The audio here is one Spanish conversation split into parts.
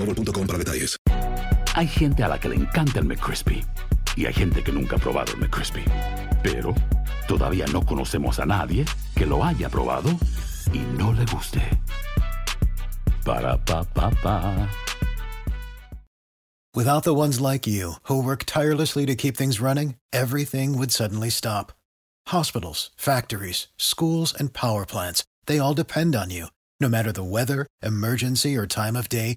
boostmobile.com para detalles. Hay gente a la que le encanta el McCrispy y hay gente que nunca ha probado el McCrispy. Pero todavía no conocemos a nadie que lo haya probado y no le guste. Para pa pa pa. Without the ones like you, who work tirelessly to keep things running, everything would suddenly stop. Hospitals, factories, schools, and power plants, they all depend on you. No matter the weather, emergency, or time of day,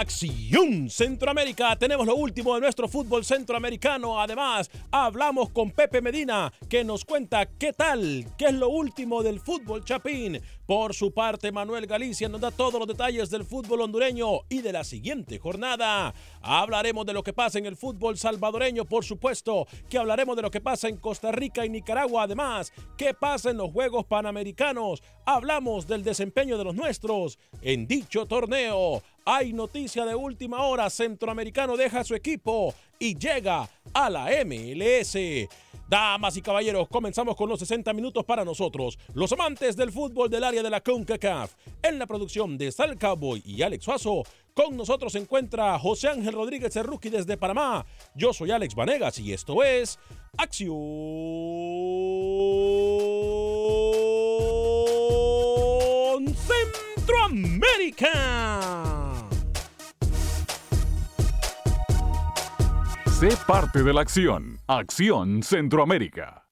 Acción Centroamérica tenemos lo último de nuestro fútbol centroamericano. Además, hablamos con Pepe Medina que nos cuenta qué tal, qué es lo último del fútbol chapín. Por su parte, Manuel Galicia nos da todos los detalles del fútbol hondureño y de la siguiente jornada. Hablaremos de lo que pasa en el fútbol salvadoreño, por supuesto, que hablaremos de lo que pasa en Costa Rica y Nicaragua. Además, qué pasa en los Juegos Panamericanos. Hablamos del desempeño de los nuestros en dicho torneo. Hay noticia de última hora, Centroamericano deja su equipo y llega a la MLS. Damas y caballeros, comenzamos con los 60 minutos para nosotros, los amantes del fútbol del área de la CONCACAF. En la producción de Sal Cowboy y Alex Suazo, con nosotros se encuentra José Ángel Rodríguez Cerruqui desde Panamá. Yo soy Alex Vanegas y esto es Acción Centroamérica. Sé parte de la acción. Acción Centroamérica.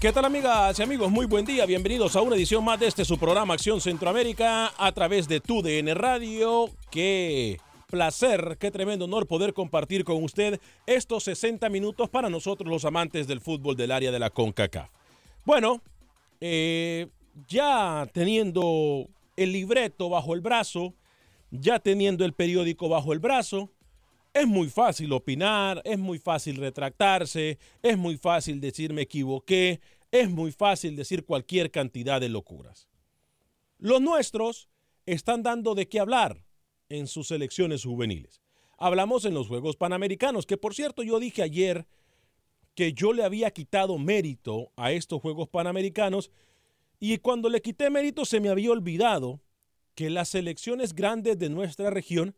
¿Qué tal amigas y amigos? Muy buen día, bienvenidos a una edición más de este su programa Acción Centroamérica a través de TUDN Radio. Qué placer, qué tremendo honor poder compartir con usted estos 60 minutos para nosotros los amantes del fútbol del área de la CONCACAF. Bueno, eh, ya teniendo el libreto bajo el brazo, ya teniendo el periódico bajo el brazo, es muy fácil opinar, es muy fácil retractarse, es muy fácil decir me equivoqué, es muy fácil decir cualquier cantidad de locuras. Los nuestros están dando de qué hablar en sus selecciones juveniles. Hablamos en los Juegos Panamericanos, que por cierto yo dije ayer que yo le había quitado mérito a estos Juegos Panamericanos y cuando le quité mérito se me había olvidado que las selecciones grandes de nuestra región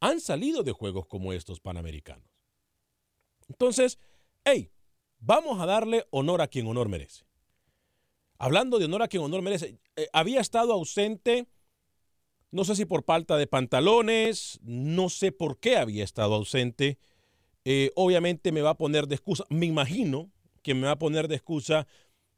han salido de juegos como estos panamericanos. Entonces, hey, vamos a darle honor a quien honor merece. Hablando de honor a quien honor merece, eh, había estado ausente, no sé si por falta de pantalones, no sé por qué había estado ausente. Eh, obviamente me va a poner de excusa, me imagino que me va a poner de excusa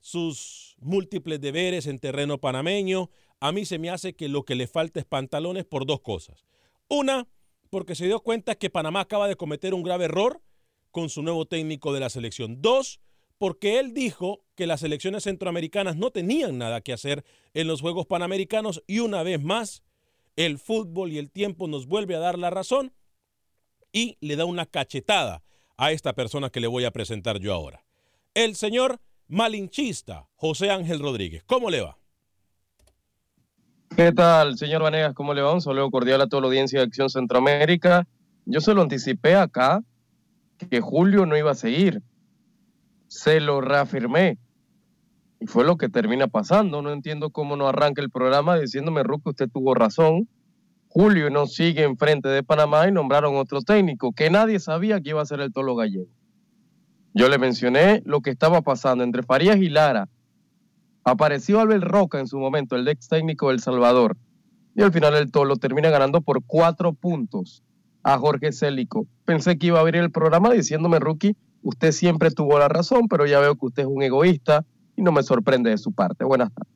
sus múltiples deberes en terreno panameño. A mí se me hace que lo que le falta es pantalones por dos cosas. Una, porque se dio cuenta que Panamá acaba de cometer un grave error con su nuevo técnico de la selección. Dos, porque él dijo que las selecciones centroamericanas no tenían nada que hacer en los Juegos Panamericanos y una vez más el fútbol y el tiempo nos vuelve a dar la razón y le da una cachetada a esta persona que le voy a presentar yo ahora. El señor malinchista José Ángel Rodríguez. ¿Cómo le va? ¿Qué tal, señor Vanegas? ¿Cómo le va? Un saludo cordial a toda la audiencia de Acción Centroamérica. Yo se lo anticipé acá que Julio no iba a seguir. Se lo reafirmé. Y fue lo que termina pasando. No entiendo cómo no arranca el programa diciéndome, Ruco, usted tuvo razón. Julio no sigue enfrente de Panamá y nombraron otro técnico que nadie sabía que iba a ser el Tolo Gallego. Yo le mencioné lo que estaba pasando entre Farías y Lara Apareció Albert Roca en su momento, el ex técnico del Salvador. Y al final el Tolo termina ganando por cuatro puntos a Jorge Célico. Pensé que iba a abrir el programa diciéndome, Rookie, usted siempre tuvo la razón, pero ya veo que usted es un egoísta y no me sorprende de su parte. Buenas tardes.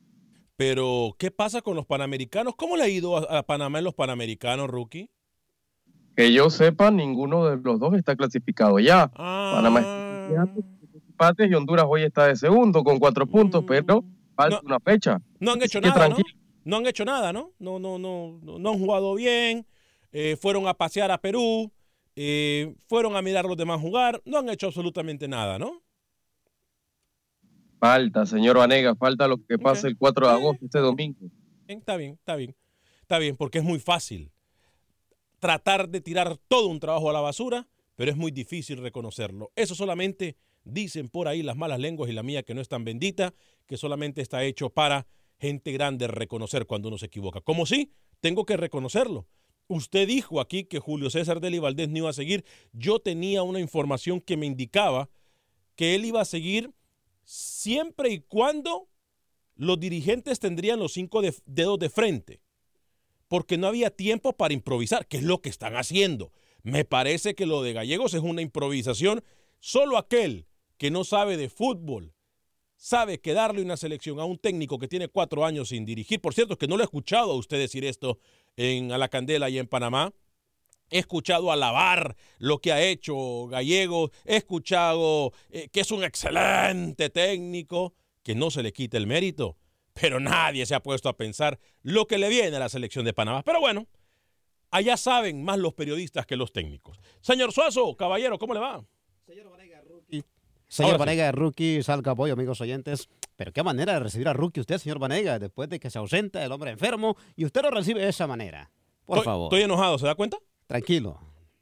Pero, ¿qué pasa con los panamericanos? ¿Cómo le ha ido a, Panamá en los panamericanos, Rookie? Que yo sepa, ninguno de los dos está clasificado ya. Ah. Panamá está y Honduras hoy está de segundo con cuatro puntos, pero falta una fecha. No han hecho nada, ¿no? No han hecho nada, ¿no? No, no, no, no, han jugado bien. Eh, fueron a pasear a Perú. Eh, fueron a mirar a los demás jugar. No han hecho absolutamente nada, ¿no? Falta, señor Vanega, falta lo que pase el 4 de agosto, este domingo. Está bien, está bien. Está bien, porque es muy fácil tratar de tirar todo un trabajo a la basura, pero es muy difícil reconocerlo. Eso solamente Dicen por ahí las malas lenguas y la mía que no es tan bendita, que solamente está hecho para gente grande reconocer cuando uno se equivoca. Como sí, tengo que reconocerlo. Usted dijo aquí que Julio César Deli Valdés no iba a seguir. Yo tenía una información que me indicaba que él iba a seguir siempre y cuando los dirigentes tendrían los cinco dedos de frente, porque no había tiempo para improvisar, que es lo que están haciendo. Me parece que lo de Gallegos es una improvisación. Solo aquel que no sabe de fútbol sabe que darle una selección a un técnico que tiene cuatro años sin dirigir, por cierto, que no lo he escuchado a usted decir esto en A la Candela y en Panamá, he escuchado alabar lo que ha hecho Gallego, he escuchado eh, que es un excelente técnico, que no se le quite el mérito, pero nadie se ha puesto a pensar lo que le viene a la selección de Panamá. Pero bueno, allá saben más los periodistas que los técnicos. Señor Suazo, caballero, ¿cómo le va? Señor Señor Vanega, Rookie, salga apoyo, amigos oyentes. Pero qué manera de recibir a Rookie usted, señor Vanega, después de que se ausenta el hombre enfermo y usted lo recibe de esa manera. Por favor. Estoy enojado, ¿se da cuenta? Tranquilo.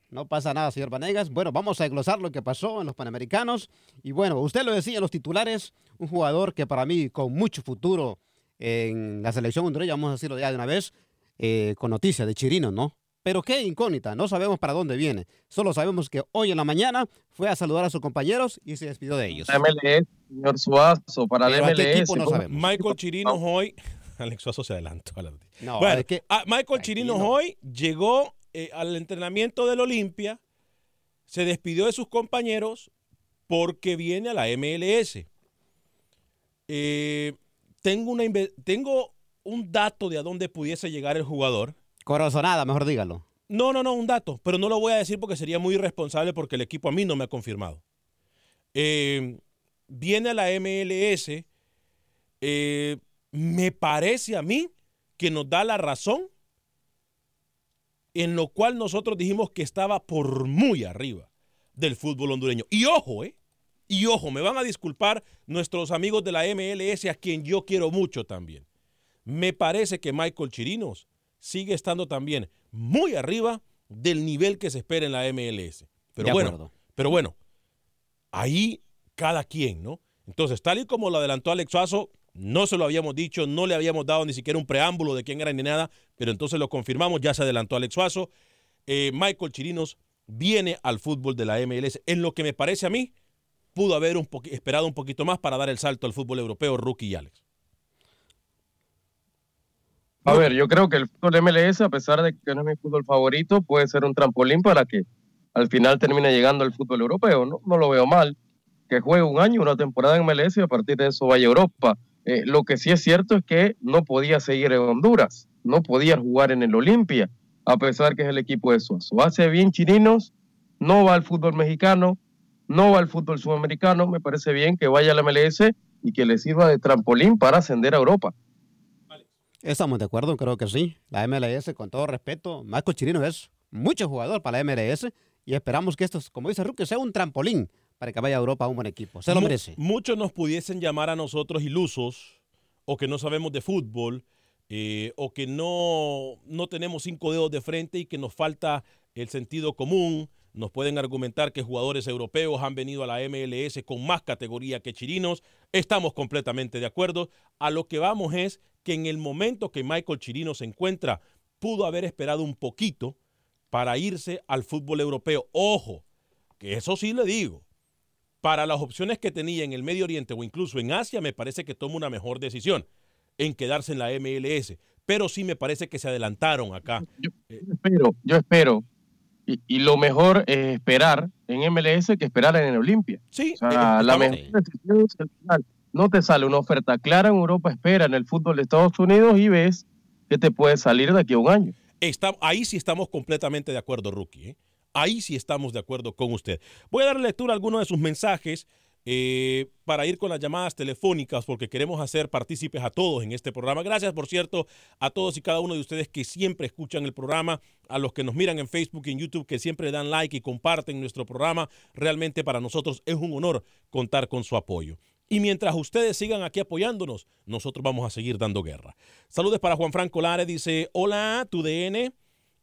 No pasa nada, señor Vanegas. Bueno, vamos a desglosar lo que pasó en los Panamericanos. Y bueno, usted lo decía los titulares, un jugador que para mí con mucho futuro en la selección hondureña, vamos a decirlo ya de una vez, eh, con noticias de Chirino, ¿no? Pero qué incógnita, no sabemos para dónde viene. Solo sabemos que hoy en la mañana fue a saludar a sus compañeros y se despidió de ellos. MLS, señor Suazo, para el MLS. No sabemos. Michael Chirino hoy, Alex Suazo se adelantó. No, bueno, que, ah, Michael Chirino hoy llegó eh, al entrenamiento del Olimpia, se despidió de sus compañeros porque viene a la MLS. Eh, tengo, una, tengo un dato de a dónde pudiese llegar el jugador Corazonada, mejor dígalo. No, no, no, un dato, pero no lo voy a decir porque sería muy irresponsable porque el equipo a mí no me ha confirmado. Eh, viene a la MLS, eh, me parece a mí que nos da la razón en lo cual nosotros dijimos que estaba por muy arriba del fútbol hondureño. Y ojo, ¿eh? Y ojo, me van a disculpar nuestros amigos de la MLS a quien yo quiero mucho también. Me parece que Michael Chirinos sigue estando también muy arriba del nivel que se espera en la MLS. Pero bueno, pero bueno, ahí cada quien, ¿no? Entonces, tal y como lo adelantó Alex Suazo, no se lo habíamos dicho, no le habíamos dado ni siquiera un preámbulo de quién era ni nada, pero entonces lo confirmamos, ya se adelantó Alex Suazo. Eh, Michael Chirinos viene al fútbol de la MLS. En lo que me parece a mí, pudo haber esperado un poquito más para dar el salto al fútbol europeo, Rookie y Alex. A ver, yo creo que el fútbol MLS, a pesar de que no es mi fútbol favorito, puede ser un trampolín para que al final termine llegando al fútbol europeo. No, lo veo mal. Que juegue un año, una temporada en MLS y a partir de eso vaya Europa. Eh, lo que sí es cierto es que no podía seguir en Honduras, no podía jugar en el Olimpia, a pesar que es el equipo de Suazo. Hace bien Chirinos, no va al fútbol mexicano, no va al fútbol sudamericano, me parece bien que vaya a la MLS y que le sirva de trampolín para ascender a Europa. Estamos de acuerdo, creo que sí. La MLS, con todo respeto, Marco Chirino es mucho jugador para la MLS y esperamos que esto, como dice Ruque, sea un trampolín para que vaya a Europa a un buen equipo. Se lo merece. Muchos nos pudiesen llamar a nosotros ilusos o que no sabemos de fútbol eh, o que no, no tenemos cinco dedos de frente y que nos falta el sentido común. Nos pueden argumentar que jugadores europeos han venido a la MLS con más categoría que chirinos. Estamos completamente de acuerdo. A lo que vamos es que en el momento que Michael Chirino se encuentra, pudo haber esperado un poquito para irse al fútbol europeo. Ojo, que eso sí le digo para las opciones que tenía en el Medio Oriente o incluso en Asia, me parece que toma una mejor decisión en quedarse en la MLS. Pero sí me parece que se adelantaron acá. Yo espero, yo espero. Y, y lo mejor es esperar en MLS que esperar en el Olimpia. Sí, O sea, eh, la mejor decisión es al final. No te sale una oferta clara en Europa, espera en el fútbol de Estados Unidos y ves que te puede salir de aquí a un año. Está- ahí sí estamos completamente de acuerdo, Rookie. ¿eh? Ahí sí estamos de acuerdo con usted. Voy a dar lectura a algunos de sus mensajes eh, para ir con las llamadas telefónicas porque queremos hacer partícipes a todos en este programa. Gracias, por cierto, a todos y cada uno de ustedes que siempre escuchan el programa, a los que nos miran en Facebook y en YouTube, que siempre dan like y comparten nuestro programa. Realmente para nosotros es un honor contar con su apoyo. Y mientras ustedes sigan aquí apoyándonos, nosotros vamos a seguir dando guerra. Saludos para Juan Franco Lares, dice, hola, tu DN.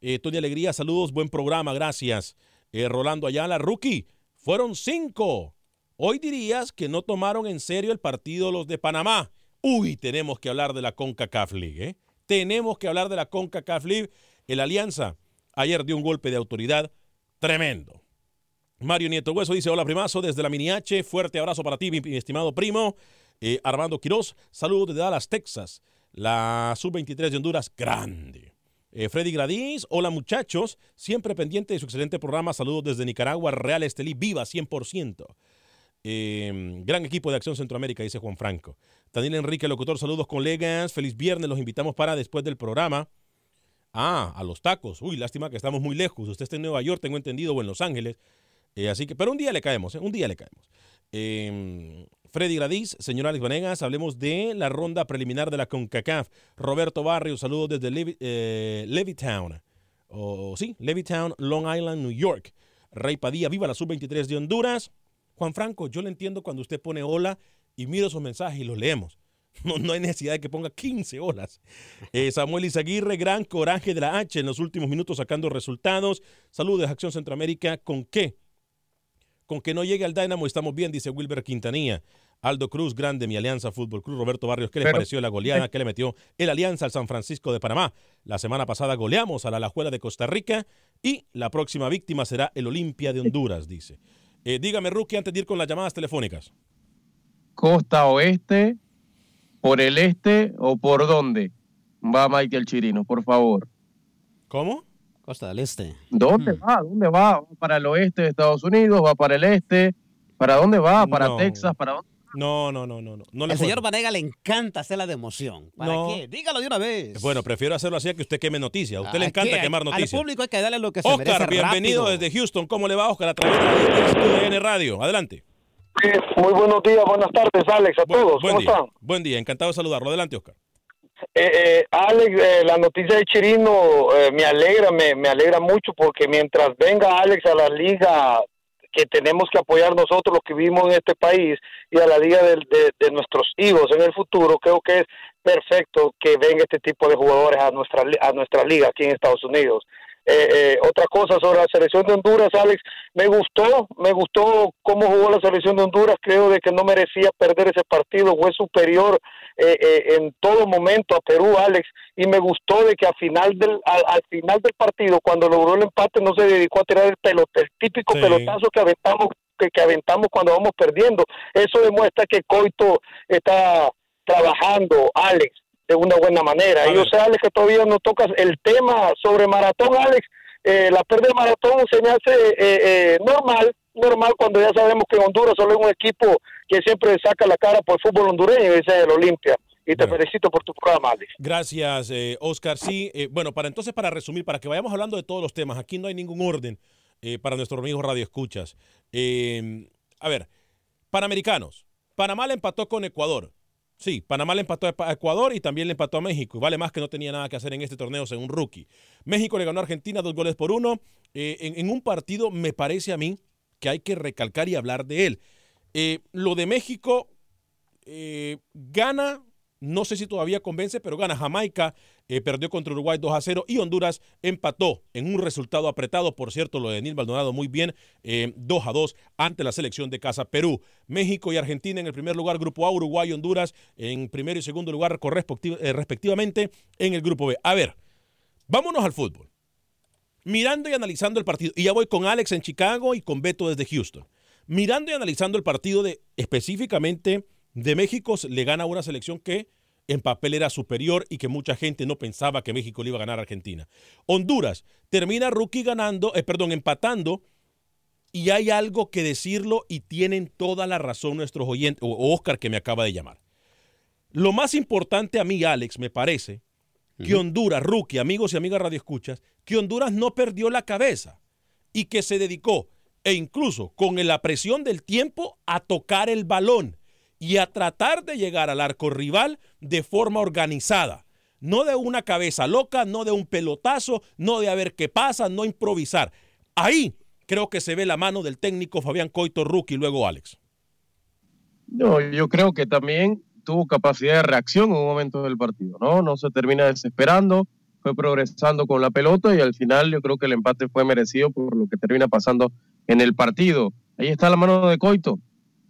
Eh, Tony Alegría, saludos, buen programa, gracias. Eh, Rolando Ayala, rookie, fueron cinco. Hoy dirías que no tomaron en serio el partido los de Panamá. Uy, tenemos que hablar de la CONCACAF League, ¿eh? Tenemos que hablar de la CONCACAF League. El Alianza ayer dio un golpe de autoridad tremendo. Mario Nieto Hueso dice, hola primazo, desde la Mini H, fuerte abrazo para ti, mi, estimado primo. Eh, Armando Quiroz, saludos desde Dallas, Texas. La Sub-23 de Honduras, grande. Eh, Freddy Gradís, hola muchachos, siempre pendiente de su excelente programa, saludos desde Nicaragua, Real Estelí, viva 100%. Eh, gran equipo de Acción Centroamérica, dice Juan Franco. Daniel Enrique, locutor, saludos colegas, feliz viernes, los invitamos para después del programa. Ah, a los tacos. Uy, lástima que estamos muy lejos. Usted está en Nueva York, tengo entendido, o en Los Ángeles. Eh, así que, pero un día le caemos, ¿eh? un día le caemos. Freddy Gradís, señor Alex Vanegas, hablemos de la ronda preliminar de la CONCACAF. Roberto Barrios, saludos desde Levi- eh, Levittown. O sí, Levittown, Long Island, New York. Rey Padilla, viva la sub-23 de Honduras. Juan Franco, yo le entiendo cuando usted pone hola y miro esos mensajes y los leemos. No, no hay necesidad de que ponga 15 olas. Eh, Samuel Izaguirre, gran coraje de la H en los últimos minutos sacando resultados. Saludos, Acción Centroamérica. ¿Con qué? Con que no llegue al Dynamo estamos bien, dice Wilber Quintanilla. Aldo Cruz, grande, mi Alianza Fútbol Cruz. Roberto Barrios, ¿qué les Pero- pareció la goleada que le metió el Alianza al San Francisco de Panamá? La semana pasada goleamos a la Alajuela de Costa Rica y la próxima víctima será el Olimpia de Honduras, dice. Eh, dígame, Rookie, antes de ir con las llamadas telefónicas. Costa oeste, por el este o por dónde va Michael Chirino, por favor. ¿Cómo? Costa del Este. ¿Dónde Hmm. va? ¿Dónde va? ¿Va para el oeste de Estados Unidos? ¿Va para el este? ¿Para dónde va? ¿Para No. Texas? ¿Para dónde? No, no, no, no. no, no le El señor. Vanega le encanta hacerla de emoción. ¿Para No. qué? Dígalo de una vez. Bueno, prefiero hacerlo así a que usted queme noticias. A usted le ¿A encanta qué? quemar Al noticias. público hay que darle lo que se merece Oscar, bienvenido rápido. desde Houston. ¿Cómo le va, Oscar? A través de TUDN Radio. Adelante. Muy buenos días, buenas tardes, Alex, a Bu- todos. buen ¿Cómo día. están? Buen día, encantado de saludarlo. Adelante, Oscar. Eh, eh, Alex, eh, la noticia de Chirino eh, me alegra, me, me alegra mucho porque mientras venga Alex a la liga que tenemos que apoyar nosotros los que vivimos en este país y a la del- de, de nuestros hijos en el futuro, creo que es perfecto que venga este tipo de jugadores a nuestra a nuestra liga aquí en Estados Unidos. Eh, eh, otra cosa sobre la selección de Honduras, Alex, me gustó, me gustó cómo jugó la selección de Honduras, creo de que no merecía perder ese partido, fue superior eh, eh, en todo momento a Perú, Alex, y me gustó de que al final del al, al final del partido, cuando logró el empate, no se dedicó a tirar el pelota, el típico Sí. pelotazo que aventamos que, que aventamos cuando vamos perdiendo. Eso demuestra que Coito está trabajando, Alex, de una buena manera. Y yo sé, Alex, que todavía no tocas el tema sobre maratón, Alex. Eh, la pérdida de maratón se me hace eh, eh, normal, normal cuando ya sabemos que Honduras solo es un equipo que siempre saca la cara por el fútbol hondureño, y ese es el Olimpia. Y te Bueno. felicito por tu programa, Alex. Gracias, eh, Oscar. Sí, bueno, para entonces, para resumir, para que vayamos hablando de todos los temas, aquí no hay ningún orden. para nuestros amigos radioescuchas. Eh, a ver, Panamericanos. Panamá le empató con Ecuador. Sí, Panamá le empató a Ecuador y también le empató a México. Y vale más que no tenía nada que hacer en este torneo según rookie. México le ganó a Argentina dos goles por uno. Eh, en, un partido me parece a mí que hay que recalcar y hablar de él. Eh, lo de México eh, gana, no sé si todavía convence, pero gana Jamaica, eh, perdió contra Uruguay 2 a 0 y Honduras empató en un resultado apretado. Por cierto, lo de Nil Maldonado muy bien, 2 a 2 ante la selección de casa Perú. México y Argentina en el primer lugar, Grupo A, Uruguay y Honduras en primero y segundo lugar respectivamente en el Grupo B. A ver, vámonos al fútbol mirando y analizando el partido, y ya voy con Alex en Chicago y con Beto desde Houston, mirando y analizando el partido de específicamente de México, le gana una selección que en papel era superior y que mucha gente no pensaba que México le iba a ganar a Argentina. Honduras termina rookie ganando, eh, perdón, empatando, y hay algo que decirlo y tienen toda la razón nuestros oyentes, o Oscar que me acaba de llamar. Lo más importante a mí, Alex, me parece, que Honduras, rookie, amigos y amigas radioescuchas, que Honduras no perdió la cabeza y que se dedicó, e incluso con la presión del tiempo, a tocar el balón y a tratar de llegar al arco rival de forma organizada. No de una cabeza loca, no de un pelotazo, no de a ver qué pasa, no improvisar. Ahí creo que se ve la mano del técnico Fabián Coito y luego Alex. No, yo creo que también tuvo capacidad de reacción en un momento del partido, ¿no? No se termina desesperando, fue progresando con la pelota y al final yo creo que el empate fue merecido por lo que termina pasando en el partido. Ahí está la mano de Coito,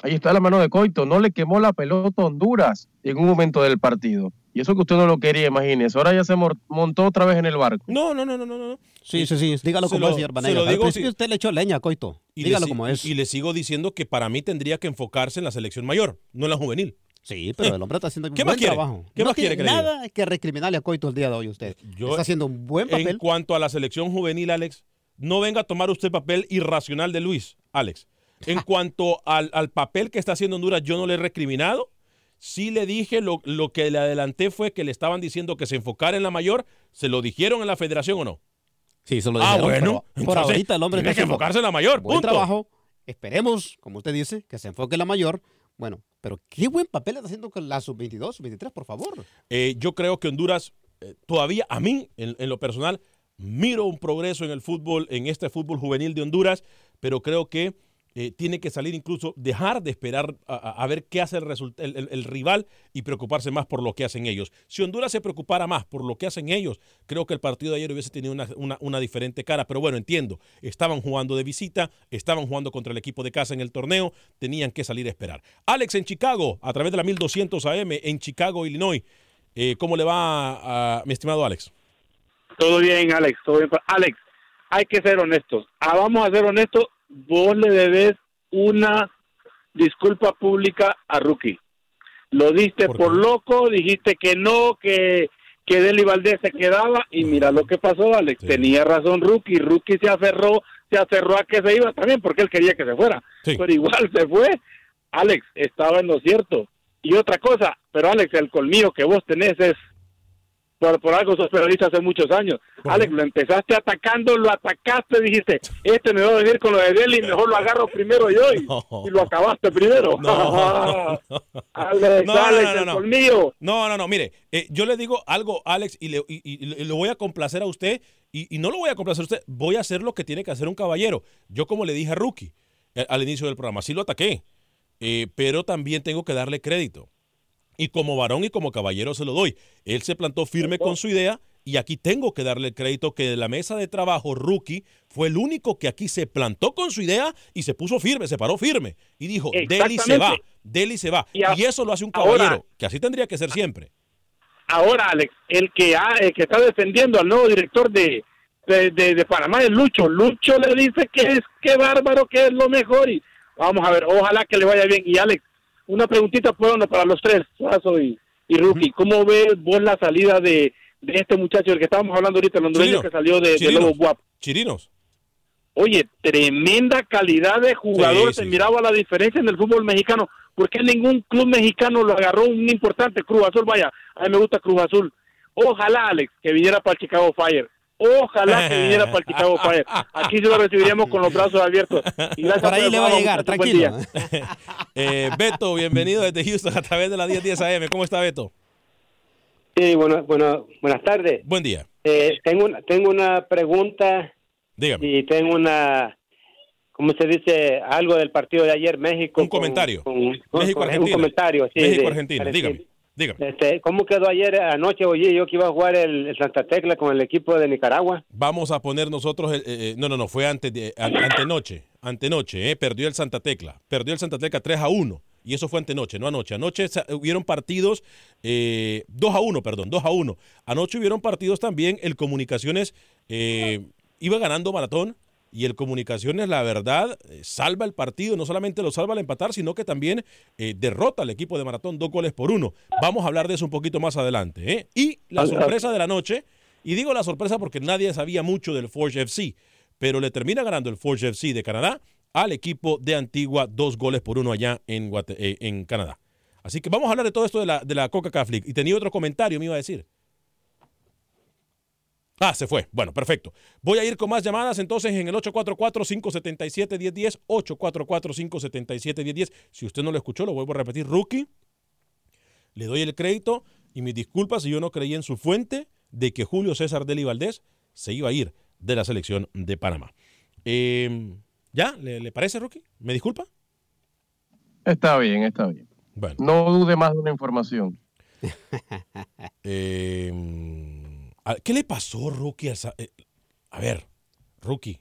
ahí está la mano de Coito, no le quemó la pelota a Honduras en un momento del partido. Y eso que usted no lo quería, imagínese. Ahora ya se montó otra vez en el barco. No, no, no, no, no. Sí, sí, sí. Dígalo como es, señor Vanegas. Al principio usted le echó leña a Coito. Y Dígalo como es. Y le sigo diciendo que para mí tendría que enfocarse en la selección mayor, no en la juvenil. Sí, pero el hombre está haciendo un ¿Qué buen quiere? trabajo. ¿Qué no más quiere que nada que recriminarle a Coito el día de hoy usted. Yo- está haciendo un buen papel. En cuanto a la selección juvenil, Alex, no venga a tomar usted el papel irracional de Luis, Alex. En cuanto al, al papel que está haciendo Honduras, yo no le he recriminado. Sí le dije, lo, lo que le adelanté fue que le estaban diciendo que se enfocara en la mayor. ¿Se lo dijeron en la federación o no? Sí, eso lo Ah, dijeron, bueno. pero Por ahorita el hombre tiene que enfocarse en la mayor. Buen punto. trabajo. Esperemos, como usted dice, que se enfoque en la mayor. Bueno, pero qué buen papel está haciendo con la sub-22, sub-23, por favor. Eh, yo creo que Honduras eh, todavía, a mí, en, en lo personal, miro un progreso en el fútbol, en este fútbol juvenil de Honduras, pero creo que eh, tiene que salir incluso, dejar de esperar a, ver qué hace el, rival y preocuparse más por lo que hacen ellos. Si Honduras se preocupara más por lo que hacen ellos, creo que el partido de ayer hubiese tenido una, una- una diferente cara. Pero bueno, entiendo, estaban jugando de visita, estaban jugando contra el equipo de casa en el torneo, tenían que salir a esperar. Alex en Chicago, a través de la 1200 AM en Chicago, Illinois. Eh, ¿Cómo le va a mi estimado Alex? Todo bien, Alex. Todo bien. Alex, hay que ser honestos. Ah, vamos a ser honestos. Vos le debes una disculpa pública a Rookie. Lo diste ¿Por loco, dijiste que no, que, que Deli Valdés se quedaba y mira lo que pasó, Alex. Sí. Tenía razón Rookie. Rookie se aferró, se aferró a que se iba también porque él quería que se fuera. Sí. Pero igual se fue. Alex, estaba en lo cierto. Y otra cosa, pero Alex, el colmillo que vos tenés es por, por algo sos periodista hace muchos años. ¿Por Alex, lo empezaste atacando, lo atacaste, dijiste, este me va a venir con lo de Deli, mejor lo agarro primero yo y, No. y lo acabaste primero. No. Alex, No, no, Alex, no, no, el no. colmillo. No, no, no, mire, eh, yo le digo algo, Alex, y le, y- y- voy a complacer a usted, y, y no lo voy a complacer a usted, voy a hacer lo que tiene que hacer un caballero. Yo, como le dije a Rookie eh, al inicio del programa, sí lo ataqué, eh, pero también tengo que darle crédito. Y como varón y como caballero se lo doy. Él se plantó firme con su idea y aquí tengo que darle el crédito que de la mesa de trabajo Rookie fue el único que aquí se plantó con su idea y se puso firme, se paró firme y dijo, Deli se va. Deli se va. Y a- Y eso lo hace un ahora- caballero, que así tendría que ser siempre. Ahora, Alex, el que, ha- el que está defendiendo al nuevo director de, de, de- de Panamá es Lucho. Lucho le dice que es que bárbaro, que es lo mejor. Y vamos a ver, ojalá que le vaya bien. Y Alex, una preguntita bueno, para los tres, Suazo y, y Rookie. ¿Cómo ves vos la salida de, de este muchacho, el que estábamos hablando ahorita, el hondureño que salió de, de. Lobo Guap? Chirinos. Oye, tremenda calidad de jugador. Sí, Se sí, miraba la diferencia en el fútbol mexicano. ¿Por qué ningún club mexicano lo agarró un importante Cruz Azul? Vaya, a mí me gusta Cruz Azul. Ojalá, Alex, que viniera para el Chicago Fire. Ojalá que viniera para el Chicago Fire. Aquí se lo recibiríamos con los brazos abiertos. Y gracias Por ahí le va a llegar, tranquilo. Eh, Beto, bienvenido desde Houston a través de la 1010 AM. ¿Cómo está Beto? Sí, bueno, bueno, buenas tardes. Buen día. Eh, tengo, una, tengo una pregunta Dígame. y tengo una, ¿cómo se dice? Algo del partido de ayer, México. Un comentario. con- México, con- Argentina. Un comentario, sí. México, de- Argentina. parecido. Dígame. Dígame. Este, ¿Cómo quedó ayer anoche? Oye, yo que iba a jugar el, el Santa Tecla con el equipo de Nicaragua. Vamos a poner nosotros, el- eh, eh, no, no, no, fue antes de, an- antenoche, antenoche, eh, perdió el Santa Tecla, perdió el Santa Tecla 3 a 1, y eso fue antenoche, no anoche. Anoche hubieron partidos, eh, 2 a 1, perdón, 2 a 1. Anoche hubieron partidos también, el Comunicaciones eh, iba ganando maratón, y el Comunicaciones, la verdad, eh, salva el partido, no solamente lo salva al empatar, sino que también eh, derrota al equipo de maratón dos goles por uno. Vamos a hablar de eso un poquito más adelante. ¿eh? Y la sorpresa de la noche, y digo la sorpresa porque nadie sabía mucho del Forge FC, pero le termina ganando el Forge FC de Canadá al equipo de Antigua dos goles por uno allá en, Guate- eh, en Canadá. Así que vamos a hablar de todo esto de la, de la Coca-Cola. Y tenía otro comentario, me iba a decir. Ah, se fue. Bueno, perfecto. Voy a ir con más llamadas entonces en el 844-577-1010. 844-577-1010. Si usted no lo escuchó, lo vuelvo a repetir. Rookie, le doy el crédito y mis disculpas si yo no creí en su fuente de que Julio César Deli Valdés se iba a ir de la selección de Panamá. Eh, ¿Ya? ¿Le, le parece, Rookie? ¿Me disculpa? Está bien, está bien. Bueno. No dude más de una información. Eh, ¿Qué le pasó, Rookie? al Sa- eh, a ver, Rookie,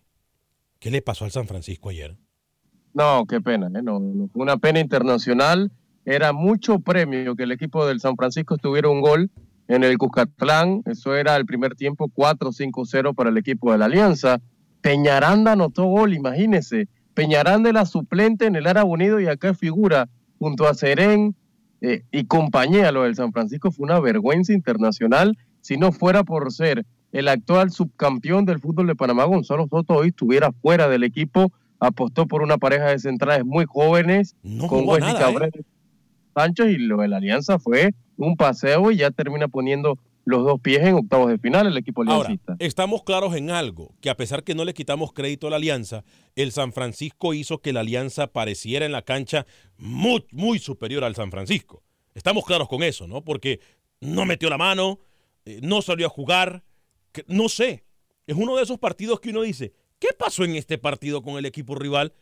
¿qué le pasó al San Francisco ayer? No, qué pena, ¿eh? no, no, una pena internacional. Era mucho premio que el equipo del San Francisco tuviera un gol en el Cuscatlán. Eso era el primer tiempo 4-5-0 para el equipo de la Alianza. Peñaranda anotó gol, imagínese. Peñaranda era suplente en el Árabe Unido y acá figura junto a Serén eh, y compañía. Lo del San Francisco fue una vergüenza internacional. Si no fuera por ser el actual subcampeón del fútbol de Panamá, Gonzalo Soto hoy estuviera fuera del equipo. Apostó por una pareja de centrales muy jóvenes No con Wesley ¿eh? Cabrera y Sánchez y lo de la Alianza fue un paseo y ya termina poniendo los dos pies en octavos de final el equipo Ahora, aliancista. estamos claros en algo, que a pesar que no le quitamos crédito a la Alianza, el San Francisco hizo que la Alianza pareciera en la cancha muy, muy superior al San Francisco. Estamos claros con eso, ¿no? Porque no metió la mano, eh, no salió a jugar, que- no sé. Es uno de esos partidos que uno dice, ¿qué pasó en este partido con el equipo rival?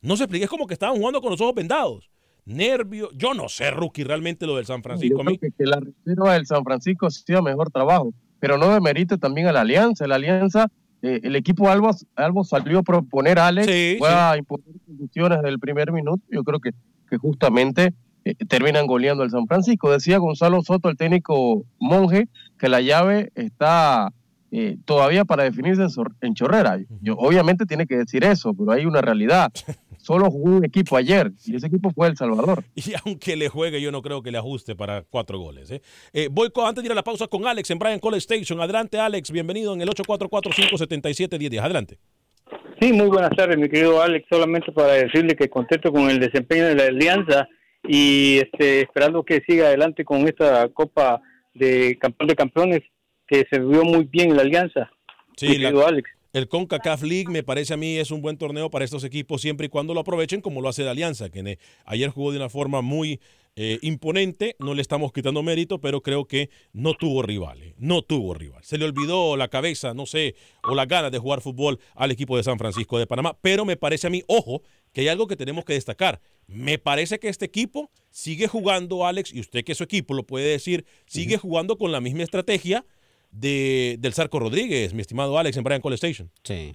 No se explica, es como que estaban jugando con los ojos vendados. Nervio, yo no sé, Rookie, realmente lo del San Francisco. Yo creo que, que la reserva del San Francisco hacía mejor trabajo, pero no demerite también a la Alianza. La Alianza, eh, el equipo Albo, Albo salió a proponer a Alex, Sí, fue sí. a imponer condiciones del primer minuto. Yo creo que, que justamente eh, terminan goleando al San Francisco. Decía Gonzalo Soto, el técnico monje, que la llave está eh, todavía para definirse en, Chorrera. Yo, obviamente tiene que decir eso, pero hay una realidad. Solo jugó un equipo ayer y ese equipo fue El Salvador. Y aunque le juegue, yo no creo que le ajuste para cuatro goles. ¿eh? Eh, voy con- antes de ir a la pausa con Alex en Brian College Station. Adelante, Alex. Bienvenido en el 844-577-1010. Adelante. Sí, muy buenas tardes, mi querido Alex. Solamente para decirle que contento con el desempeño de la Alianza y este, esperando que siga adelante con esta Copa de Campeón de Campeones, que se vio muy bien en la Alianza. Sí, la- Alex. El CONCACAF League me parece a mí es un buen torneo para estos equipos siempre y cuando lo aprovechen como lo hace la Alianza, que ayer jugó de una forma muy eh, imponente, no le estamos quitando mérito, pero creo que no tuvo rival, eh, no tuvo rival. Se le olvidó la cabeza, no sé, o las ganas de jugar fútbol al equipo de San Francisco de Panamá, pero me parece a mí, ojo, que hay algo que tenemos que destacar. Me parece que este equipo sigue jugando, Alex, y usted que es su equipo lo puede decir, sigue jugando con la misma estrategia de, del Zarco Rodríguez, mi estimado Alex, en Brian Cole Station. Sí.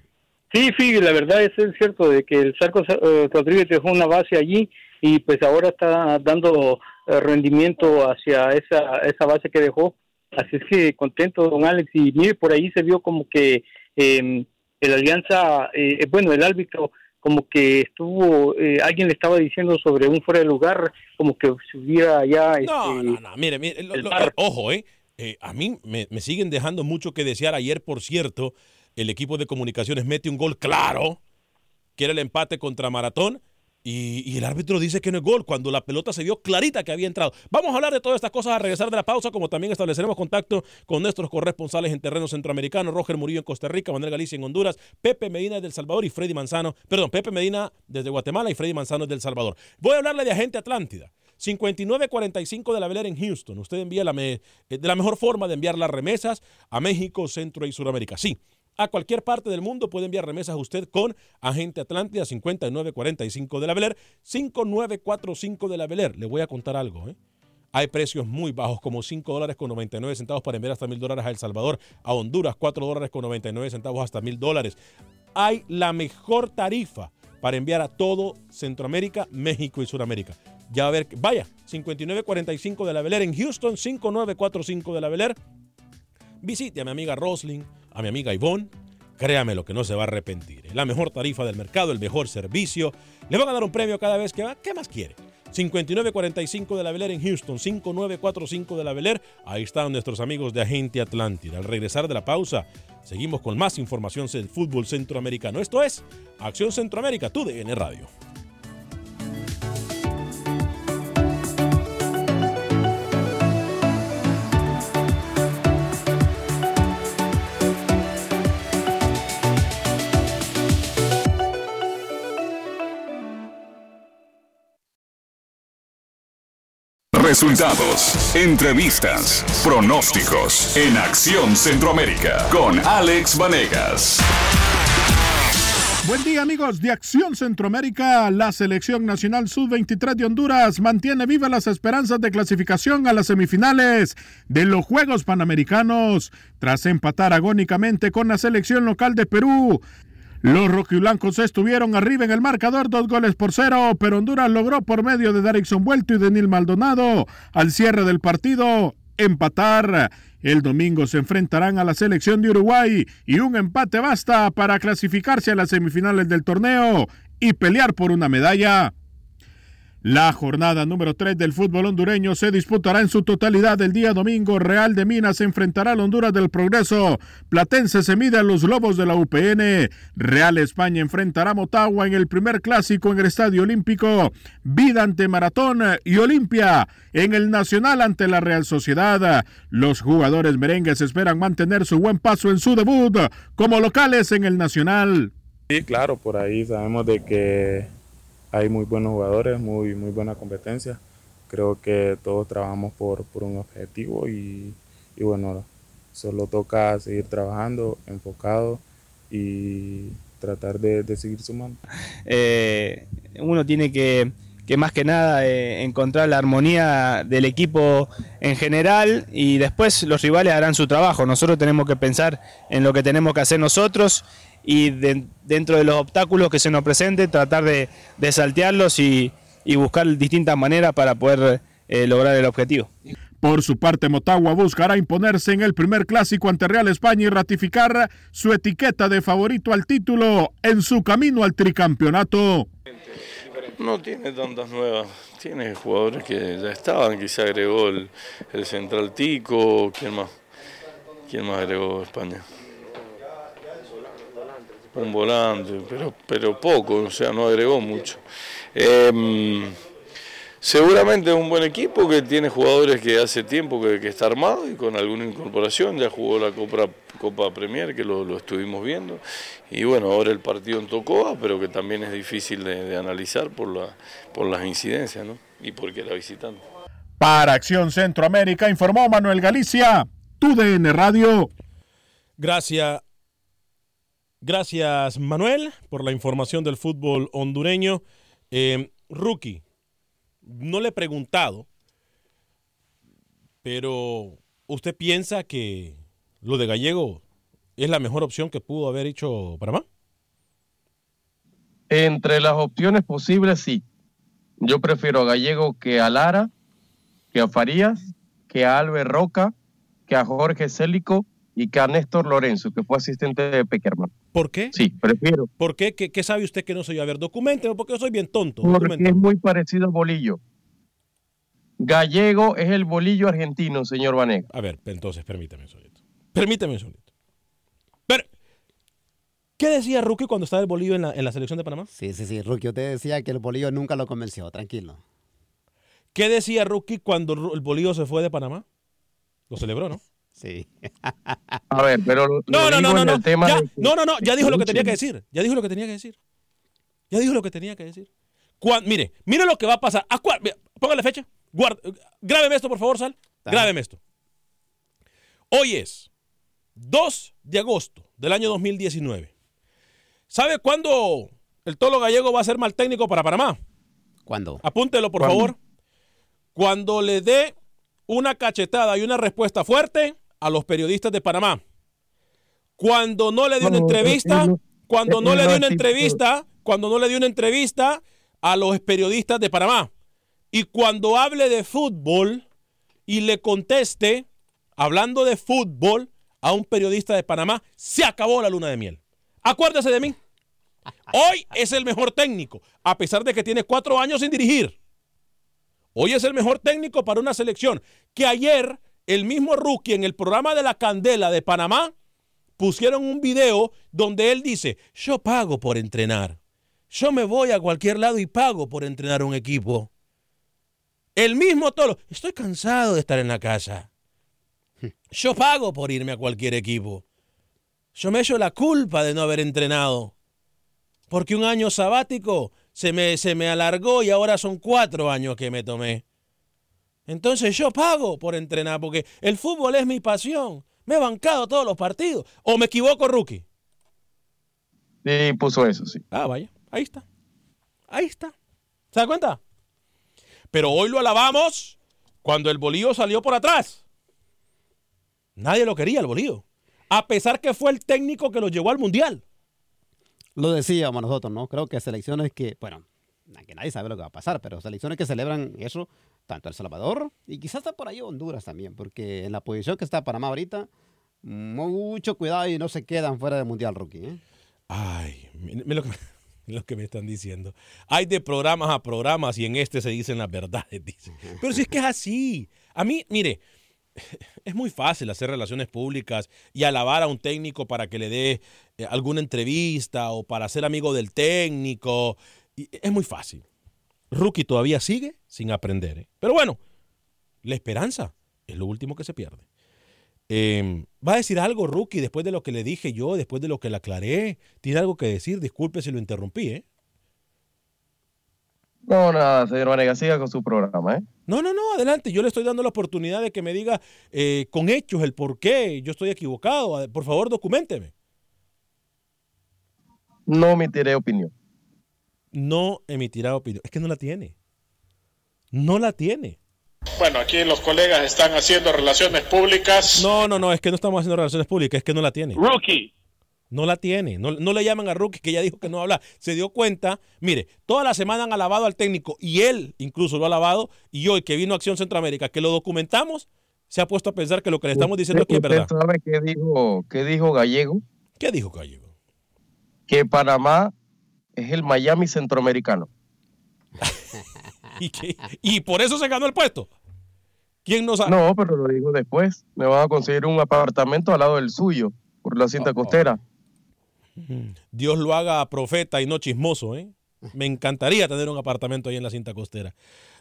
Sí, sí, la verdad es, es cierto de que el Sarco eh, Rodríguez dejó una base allí y pues ahora está dando eh, rendimiento hacia esa, esa base que dejó. Así es que contento, don Alex. Y mire, por ahí se vio como que eh, el Alianza, eh, bueno, el árbitro como que estuvo, eh, alguien le estaba diciendo sobre un fuera de lugar, como que se hubiera ya... No, este, no, no, mire, mire, lo- lo- ojo, eh, eh, a mí me, me siguen dejando mucho que desear. Ayer, por cierto, el equipo de comunicaciones mete un gol claro, que era el empate contra Maratón, Y, el árbitro dice que no es gol cuando la pelota se vio clarita que había entrado. Vamos a hablar de todas estas cosas a regresar de la pausa, como también estableceremos contacto con nuestros corresponsales en terreno centroamericano, Roger Murillo en Costa Rica, Manuel Galicia en Honduras, Pepe Medina desde El Salvador y Freddy Manzano, perdón, Pepe Medina desde Guatemala y Freddy Manzano desde El Salvador. Voy a hablarle de Agente Atlántida. 5945 de la Velera en Houston. Usted envía la eh, de la mejor forma de enviar las remesas a México, Centro y Sudamérica. Sí, a cualquier parte del mundo puede enviar remesas a usted con Agente Atlántida 5945 de la Beler, 5945 de la Beler. Le voy a contar algo, ¿eh? Hay precios muy bajos, como 5 dólares con 99 centavos para enviar hasta 1000 dólares a El Salvador, a Honduras, 4 dólares con 99 centavos hasta 1000 dólares. Hay la mejor tarifa para enviar a todo Centroamérica, México y Sudamérica. Ya a ver, vaya, 5945 de la Beler en Houston, 5945 de la Beler. Visite a mi amiga Rosling, a mi amiga Ivonne. Créame lo que no se va a arrepentir. La mejor tarifa del mercado, el mejor servicio. Le van a dar un premio cada vez que va. ¿Qué más quiere? 5945 de la Beler en Houston, 5945 de la Beler. Ahí están nuestros amigos de Agente Atlántida. Al regresar de la pausa, seguimos con más información del fútbol centroamericano. Esto es Acción Centroamérica, tu DN Radio. Resultados, entrevistas, pronósticos en Acción Centroamérica con Alex Vanegas. Buen día amigos de Acción Centroamérica. La selección nacional sub-23 de Honduras mantiene vivas las esperanzas de clasificación a las semifinales de los Juegos Panamericanos tras empatar agónicamente con la selección local de Perú. Los rojiblancos estuvieron arriba en el marcador, dos goles por cero, pero Honduras logró por medio de Derrickson Vuelto y de Nil Maldonado al cierre del partido empatar. El domingo se enfrentarán a la selección de Uruguay y un empate basta para clasificarse a las semifinales del torneo y pelear por una medalla. La jornada número 3 del fútbol hondureño se disputará en su totalidad el día domingo. Real de Minas enfrentará al Honduras del Progreso. Platense se mide a los Lobos de la UPN. Real España enfrentará a Motagua en el primer clásico en el Estadio Olímpico. Vida ante Maratón y Olimpia en el Nacional ante la Real Sociedad. Los jugadores merengues esperan mantener su buen paso en su debut como locales en el Nacional. Sí, claro, por ahí sabemos de que hay muy buenos jugadores, muy, muy buena competencia. Creo que todos trabajamos por, un objetivo y, bueno, solo toca seguir trabajando, enfocado y tratar de, seguir sumando. Eh, uno tiene que, más que nada eh, encontrar la armonía del equipo en general y después los rivales harán su trabajo. Nosotros tenemos que pensar en lo que tenemos que hacer nosotros y dentro de los obstáculos que se nos presenten tratar de, saltearlos y, buscar distintas maneras para poder eh, lograr el objetivo. Por su parte, Motagua buscará imponerse en el primer clásico ante Real España y ratificar su etiqueta de favorito al título en su camino al tricampeonato. No tiene tantas nuevas, tiene jugadores que ya estaban, quizá agregó el, el central Tico, ¿quién más? ¿Quién más agregó España? un volante, pero, pero poco, o sea, no agregó mucho. Em, seguramente es un buen equipo que tiene jugadores que hace tiempo que, está armado y con alguna incorporación, ya jugó la Copa, Copa Premier, que lo, estuvimos viendo, y bueno, ahora el partido en Tocoa, pero que también es difícil de, analizar por, la, por las incidencias, ¿no? Y porque era visitante. Para Acción Centroamérica informó Manuel Galicia, TUDN Radio. Gracias Gracias, Manuel, por la información del fútbol hondureño. Eh, rookie, no le he preguntado, pero ¿usted piensa que lo de Gallego es la mejor opción que pudo haber hecho Panamá? Entre las opciones posibles, sí. Yo prefiero a Gallego que a Lara, que a Farías, que a Albert Roca, que a Jorge Célico y que a Néstor Lorenzo, que fue asistente de Peckerman. ¿Por qué? Sí, prefiero. ¿Por qué? ¿Qué, sabe usted que no soy? A ver, documente, porque yo soy bien tonto. Porque es muy parecido a Bolillo. Gallego es el bolillo argentino, señor Vanegas. A ver, entonces permítame un segundito. Permítame un segundito. Pero, ¿Qué decía Rookie cuando estaba el Bolillo en la, en la selección de Panamá? Sí, sí, sí, Rookie, usted decía que el Bolillo nunca lo convenció, tranquilo. ¿Qué decía Rookie cuando el Bolillo se fue de Panamá? Lo celebró, ¿no? Sí. A ver, pero No, no, no, no, no. tema Ya, de no, no, no, ya dijo lo que tenía que decir. Ya dijo lo que tenía que decir. Ya dijo lo que tenía que decir. Mire, mire lo que va a pasar. Acua- mira, Póngale fecha. Guarda, grábeme esto, por favor, Sal. Grábeme esto. Hoy es 2 de agosto del año 2019. ¿Sabe cuándo el Tolo Gallego va a ser mal técnico para Panamá? ¿Cuándo? Apúntelo, por ¿Cuándo? favor. Cuando le dé una cachetada y una respuesta fuerte a los periodistas de Panamá. Cuando no le dio una No, entrevista, no- cuando no él le no dio una entrevista, cuando no le dio una entrevista a los periodistas de Panamá. Y cuando hable de fútbol y le conteste, hablando de fútbol, a un periodista de Panamá, se acabó la luna de miel. Acuérdese de mí. Hoy es el mejor técnico, a pesar de que tiene cuatro años sin dirigir. Hoy es el mejor técnico para una selección que ayer el mismo rookie en el programa de la Candela de Panamá pusieron un video donde él dice, yo pago por entrenar. Yo me voy a cualquier lado y pago por entrenar un equipo. El mismo Tolo, estoy cansado de estar en la casa. Yo pago por irme a cualquier equipo. Yo me echo la culpa de no haber entrenado. Porque un año sabático se me, se me alargó y ahora son cuatro años que me tomé. Entonces yo pago por entrenar porque el fútbol es mi pasión. Me he bancado todos los partidos. ¿O me equivoco, Rookie? Sí, puso eso, sí. Ah, vaya. Ahí está. Ahí está. ¿Se da cuenta? Pero hoy lo alabamos cuando el bolillo salió por atrás. Nadie lo quería, el bolillo. A pesar que fue el técnico que lo llevó al mundial. Lo decíamos nosotros, ¿no? Creo que selecciones que, bueno, que nadie sabe lo que va a pasar, pero selecciones que celebran eso, tanto El Salvador y quizás está por ahí Honduras también, porque en la posición que está Panamá ahorita, mucho cuidado y no se quedan fuera del Mundial Rookie, ¿eh? Ay, mire lo lo que me están diciendo. Hay de programas a programas y en este se dicen las verdades, dice. Pero si es que es así. A mí, mire, es muy fácil hacer relaciones públicas y alabar a un técnico para que le dé eh, alguna entrevista o para ser amigo del técnico. Es muy fácil. Rookie todavía sigue sin aprender. ¿eh? Pero bueno, la esperanza es lo último que se pierde. Eh, ¿Va a decir algo, Rookie, después de lo que le dije yo, después de lo que le aclaré? ¿Tiene algo que decir? Disculpe si lo interrumpí, ¿eh? No, nada, señor Vanega, siga con su programa, ¿eh? No, no, no, adelante. Yo le estoy dando la oportunidad de que me diga eh, con hechos el por qué yo estoy equivocado. Por favor, documenteme. No emitiré opinión. No emitirá opinión. Es que no la tiene. No la tiene. Bueno, aquí los colegas están haciendo relaciones públicas. No, no, no, es que no estamos haciendo relaciones públicas, es que no la tiene. Rookie. No la tiene. No, no le llaman a Rookie, que ya dijo que no habla. Se dio cuenta. Mire, toda la semana han alabado al técnico y él incluso lo ha alabado. Y hoy que vino Acción Centroamérica, que lo documentamos, se ha puesto a pensar que lo que le estamos diciendo aquí es ¿Usted verdad. sabe qué dijo, qué dijo Gallego? ¿Qué dijo Gallego? Que Panamá es el Miami centroamericano. ¿Y, qué? y por eso se ganó el puesto. ¿Quién no sabe? No, pero lo dijo después. Me van a conseguir un apartamento al lado del suyo, por la Oh, cinta costera. Dios lo haga profeta y no chismoso, ¿eh? Me encantaría tener un apartamento ahí en la cinta costera.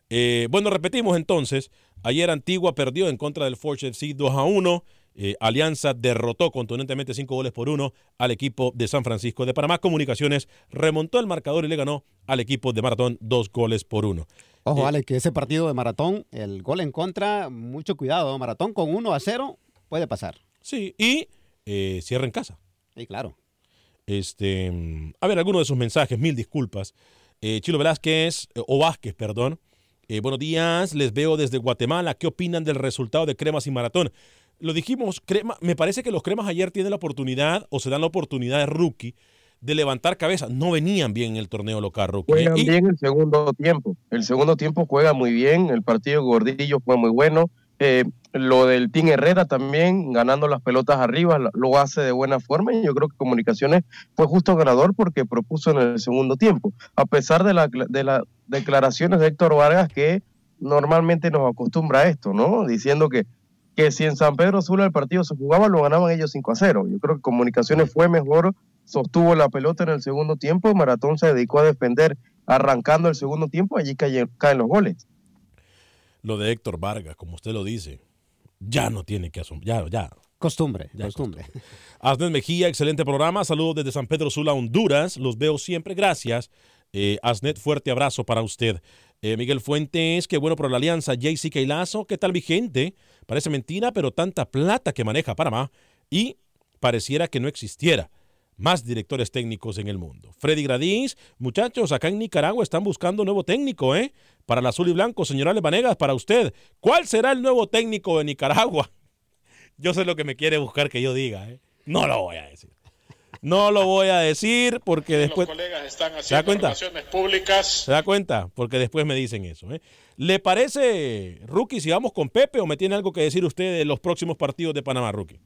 Eh, bueno, repetimos entonces. Ayer Antigua perdió en contra del Forge FC 2 a 1. Eh, Alianza derrotó contundentemente 5 goles por 1 al equipo de San Francisco de Panamá. Comunicaciones remontó el marcador y le ganó al equipo de Maratón 2 goles por 1. Ojo, Eh, Alex, que ese partido de Maratón, el gol en contra, mucho cuidado. Maratón con 1 a 0 puede pasar. Sí, y eh, cierra en casa. Sí, claro. Este, a ver, algunos de sus mensajes, mil disculpas. Eh, Chilo Velázquez, eh, o Vázquez, perdón. Buenos días, les veo desde Guatemala. ¿Qué opinan del resultado de Cremas y Maratón? Lo dijimos, crema, me parece que los Cremas ayer tienen la oportunidad, o se dan la oportunidad de rookie, de levantar cabeza. No venían bien en el torneo local, rookie. Juegan Y- bien el segundo tiempo. El segundo tiempo juega muy bien. El partido Gordillo fue muy bueno. Eh, lo del Team Herrera también, ganando las pelotas arriba, lo- lo hace de buena forma. Y yo creo que Comunicaciones fue justo ganador porque propuso en el segundo tiempo. A pesar de, la- de las declaraciones de Héctor Vargas, que normalmente nos acostumbra a esto, ¿no? Diciendo que que si en San Pedro Sula el partido se jugaba, lo ganaban ellos 5 a 0. Yo creo que Comunicaciones fue mejor, sostuvo la pelota en el segundo tiempo, Maratón se dedicó a defender arrancando el segundo tiempo, allí caen, caen los goles. Lo de Héctor Vargas, como usted lo dice, ya no tiene que asumir, ya, ya. Costumbre, costumbre. Asnet Mejía, excelente programa. Saludos desde San Pedro Sula, Honduras. Los veo siempre. Gracias. Eh, Asnet, fuerte abrazo para usted. Eh, Miguel Fuentes, qué bueno por la alianza. JC Keilazo, ¿qué tal vigente? Parece mentira, pero tanta plata que maneja Panamá y pareciera que no existiera más directores técnicos en el mundo. Freddy Gradís, muchachos, acá en Nicaragua están buscando nuevo técnico, ¿eh? Para el azul y blanco, señora Vanegas, para usted. ¿Cuál será el nuevo técnico de Nicaragua? Yo sé lo que me quiere buscar que yo diga, ¿eh? No lo voy a decir. No lo voy a decir porque después. Los colegas están ¿Se da haciendo cuenta? relaciones públicas. ¿Se da cuenta? Porque después me dicen eso. ¿eh? ¿Le parece, Rookie, si vamos con Pepe o me tiene algo que decir usted de los próximos partidos de Panamá, Rookie?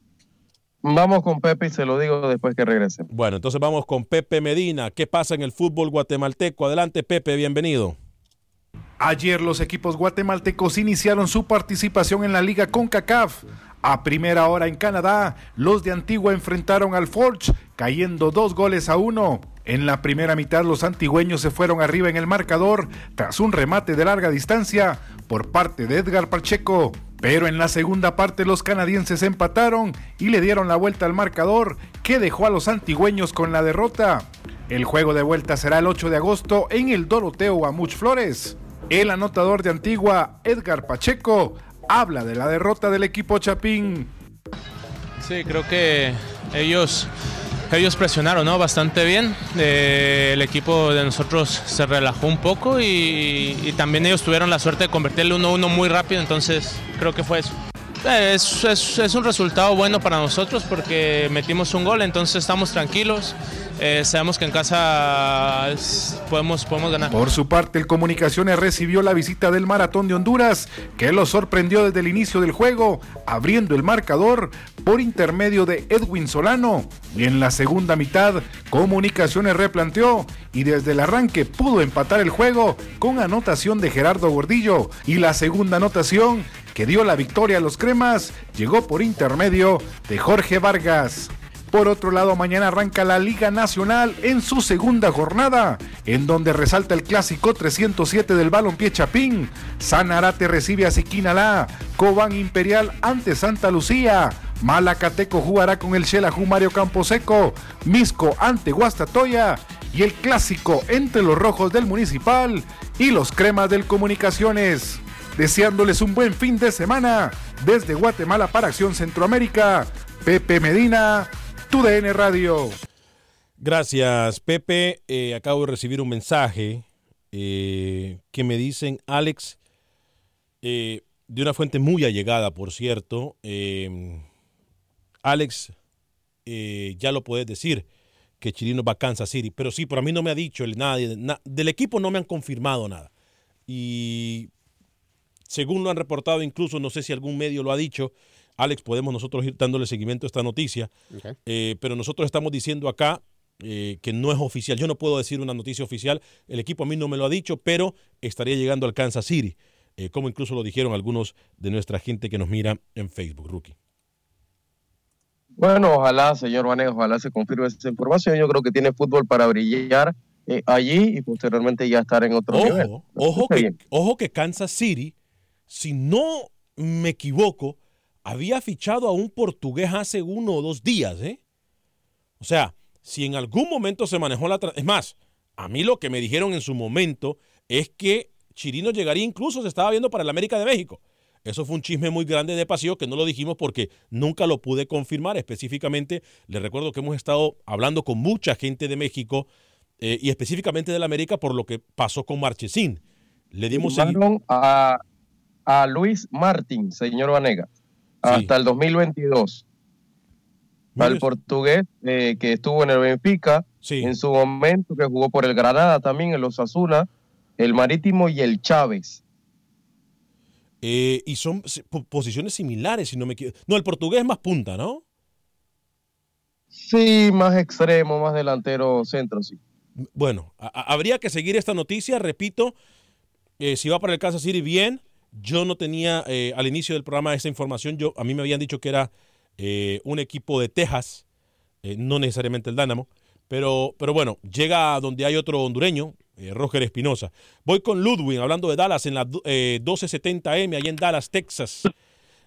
Vamos con Pepe y se lo digo después que regrese. Bueno, entonces vamos con Pepe Medina. ¿Qué pasa en el fútbol guatemalteco? Adelante, Pepe, bienvenido. Ayer los equipos guatemaltecos iniciaron su participación en la Liga CONCACAF. A primera hora en Canadá, los de Antigua enfrentaron al Forge, cayendo dos goles a uno. En la primera mitad, los antigüeños se fueron arriba en el marcador tras un remate de larga distancia por parte de Edgar Pacheco. Pero en la segunda parte, los canadienses empataron y le dieron la vuelta al marcador, que dejó a los antigüeños con la derrota. El juego de vuelta será el 8 de agosto en el Doroteo Guamuch Flores. El anotador de Antigua, Edgar Pacheco, habla de la derrota del equipo Chapín. Sí, creo que ellos, ellos presionaron ¿no? bastante bien. Eh, el equipo de nosotros se relajó un poco y, también ellos tuvieron la suerte de convertir el 1-1 muy rápido, entonces creo que fue eso. Es, es- un resultado bueno para nosotros porque metimos un gol, entonces estamos tranquilos. Eh, sabemos que en casa podemos, podemos ganar. Por su parte, el Comunicaciones recibió la visita del Maratón de Honduras, que lo sorprendió desde el inicio del juego, abriendo el marcador por intermedio de Edwin Solano. Y en la segunda mitad, Comunicaciones replanteó y desde el arranque pudo empatar el juego con anotación de Gerardo Gordillo. Y la segunda anotación, que dio la victoria a los cremas, llegó por intermedio de Jorge Vargas. Por otro lado, mañana arranca la Liga Nacional en su segunda jornada, en donde resalta el clásico 307 del Balompié Chapín. Sanarate recibe a Siquinalá, Cobán Imperial ante Santa Lucía. Malacateco jugará con el Xelajú Mario Camposeco, Misco ante Guastatoya y el clásico entre los rojos del Municipal y los cremas del Comunicaciones. Deseándoles un buen fin de semana desde Guatemala para Acción Centroamérica. Pepe Medina, tu DN Radio. Gracias, Pepe. Eh, acabo de recibir un mensaje eh, que me dicen, Alex, eh, de una fuente muy allegada, por cierto. eh, Alex, ya lo puedes decir, que Chirino va a Kansas City. Pero sí, por a mí no me ha dicho el, nadie, na- del equipo no me han confirmado nada. Y según lo han reportado, incluso no sé si algún medio lo ha dicho, Alex, podemos nosotros ir dándole seguimiento a esta noticia. Eh, pero nosotros estamos diciendo acá eh, que no es oficial. Yo no puedo decir una noticia oficial. El equipo a mí no me lo ha dicho, pero estaría llegando al Kansas City, eh, como incluso lo dijeron algunos de nuestra gente que nos mira en Facebook, Rookie. Bueno, ojalá, señor Vanegas, ojalá se confirme esa información. Yo creo que tiene fútbol para brillar eh, allí y posteriormente ya estar en otro nivel. Ojo, ojo que, ojo que Kansas City, si no me equivoco, había fichado a un portugués hace uno o dos días, ¿eh? O sea, si en algún momento se manejó la... Es más, a mí lo que me dijeron en su momento es que Chirino llegaría incluso, se estaba viendo para el América de México. Eso fue un chisme muy grande de pasillo que no lo dijimos porque nunca lo pude confirmar específicamente. Les recuerdo que hemos estado hablando con mucha gente de México eh, y específicamente del América por lo que pasó con Marchesín. Le dimos a, a Luis Martín, señor Vanegas, hasta el 2022. Al portugués eh, que estuvo en el Benfica, en su momento que jugó por el Granada también, en los Asuna, el Marítimo y el Chávez. Eh, y son si- po- posiciones similares, si no me equivoco. No, el portugués es más punta, ¿no? Sí, más extremo, más delantero centro, sí. Bueno, habría que seguir esta noticia. Repito, eh, si va para el Kansas City, bien. Yo no tenía eh, al inicio del programa esa información. Yo, a mí me habían dicho que era eh, un equipo de Texas, eh, no necesariamente el Dynamo. Pero, pero bueno, llega a donde hay otro hondureño, Roger Espinosa. Voy con Ludwig, hablando de Dallas en la eh, 1270M, allá en Dallas, Texas.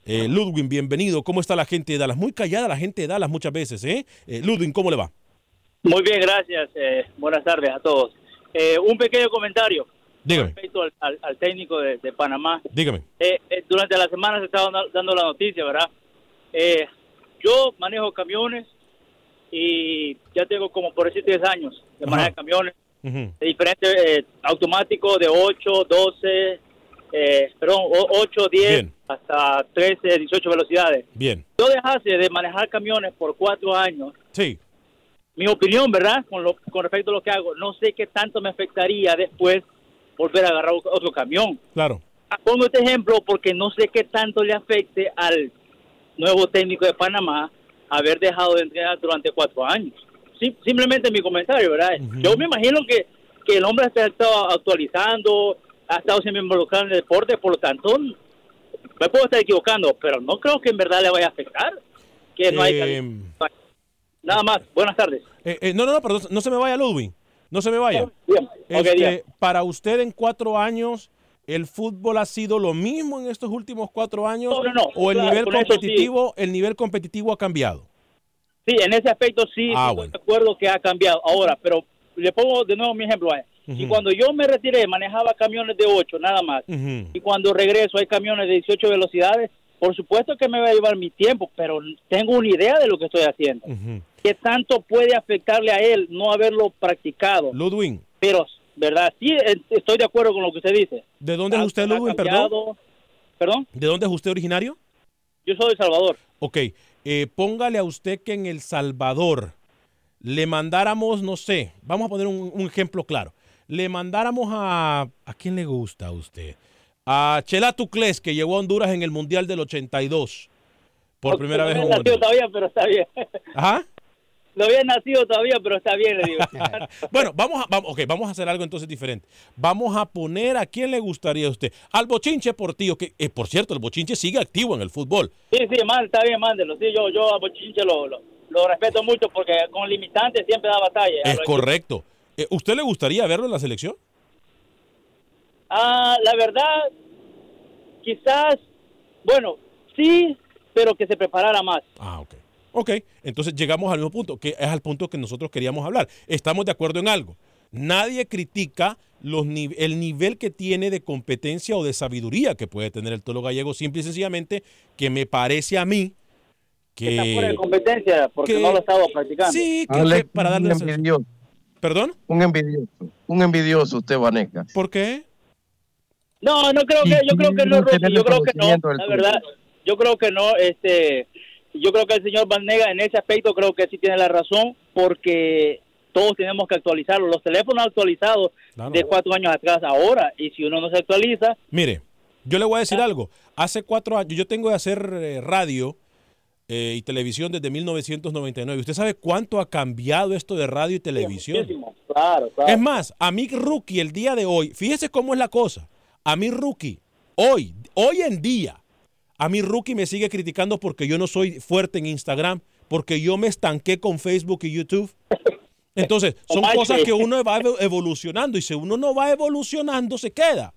Ludwig, bienvenido. ¿Cómo está la gente de Dallas? Muy callada la gente de Dallas muchas veces, ¿eh? Ludwig, ¿cómo le va? Muy bien, gracias. Buenas tardes a todos. Un pequeño comentario Dígame, respecto al, al- al técnico de, de Panamá. dígame. Eh, eh, durante la semana se estaba dando- dando la noticia, ¿verdad? Eh, yo manejo camiones y ya tengo como por decir 10 años de manejar camiones Ujú. de diferentes eh, automáticos de 8, 12, eh, perdón, o- 8, 10 Bien. hasta 13, 18 velocidades. Bien. Yo dejase de manejar camiones por cuatro años. Sí. Mi opinión, ¿verdad? Con, lo, con respecto a lo que hago, no sé qué tanto me afectaría después volver a agarrar otro camión. Claro. Pongo este ejemplo porque no sé qué tanto le afecte al nuevo técnico de Panamá haber dejado de entrenar durante cuatro años. Sí, simplemente mi comentario, ¿verdad? Yo me imagino que, que el hombre se ha estado actualizando, ha estado siempre involucrado en el deporte, por lo tanto, me puedo estar equivocando, pero no creo que en verdad le vaya a afectar. Que no hay Eh, Nada más, buenas tardes. eh, eh, no, no, no, perdón, no se me vaya, Ludwig. No se me vaya. Bien, ok, Este, para usted en cuatro años, ¿el fútbol ha sido lo mismo en estos últimos cuatro años? No, no, no, ¿O el claro, nivel sí. competitivo, el nivel competitivo ha cambiado? Sí, en ese aspecto sí, Ah, estoy bueno. de acuerdo que ha cambiado. Ahora, pero le pongo de nuevo mi ejemplo. eh. Y cuando yo me retiré, manejaba camiones de 8 nada más. Y cuando regreso hay camiones de 18 velocidades. Por supuesto que me va a llevar mi tiempo, pero tengo una idea de lo que estoy haciendo. ¿Qué tanto puede afectarle a él no haberlo practicado? Ludwig, Pero, ¿verdad? Sí, estoy de acuerdo con lo que usted dice. ¿de dónde es usted, Ludwig? Perdón. ¿Perdón? ¿De dónde es usted originario? Yo soy de Salvador. Ok, eh, póngale a usted que en El Salvador le mandáramos, no sé, vamos a poner un, un ejemplo claro. Le mandáramos a... ¿A quién le gusta a usted? A Chela Tucles, que llegó a Honduras en el Mundial del 82. Por primera vez No en había nacido Honduras. todavía, pero está bien. Ajá. No había nacido todavía, pero está bien, le digo. Bueno, vamos a, vamos, ok, vamos a hacer algo entonces diferente. Vamos a poner a quién le gustaría a usted. Al Bochinche Portillo, que eh, por cierto, el Bochinche sigue activo en el fútbol. Sí, sí, man, está bien, mándelo. Sí, yo, yo a Bochinche lo, lo, lo respeto mucho porque con limitantes siempre da batalla. Es correcto. Eh, ¿Usted le gustaría verlo en la selección? Ah, la verdad, quizás, bueno, sí, pero que se preparara más. Ah, ok. Ok, entonces llegamos al mismo punto, que es al punto que nosotros queríamos hablar. Estamos de acuerdo en algo. Nadie critica los ni- el nivel que tiene de competencia o de sabiduría que puede tener el tolo gallego, simple y sencillamente que me parece a mí que... Está fuera de competencia porque que- no lo he estado practicando. Sí, que, Alex, que para darle... un envidioso. ¿Perdón? Un envidioso. Un envidioso usted, Vaneca. ¿Por qué? No, no creo que, yo creo que no, yo creo que no, la verdad, yo creo que no, este, yo creo que el señor Vanega en ese aspecto creo que sí tiene la razón porque todos tenemos que actualizarlo, los teléfonos actualizados Claro. de cuatro años atrás ahora y si uno no se actualiza, Mire, yo le voy a decir algo. Hace cuatro años, yo tengo de hacer eh, radio eh, y televisión desde 1999. ¿Usted sabe cuánto ha cambiado esto de radio y televisión? muchísimo, claro, claro. Es más, a mi rookie el día de hoy, fíjese cómo es la cosa. A mi rookie, hoy, hoy en día, a mi rookie me sigue criticando porque yo no soy fuerte en Instagram, porque yo me estanqué con Facebook y YouTube. Entonces, son cosas que uno va evo- evolucionando y si uno no va evolucionando, se queda.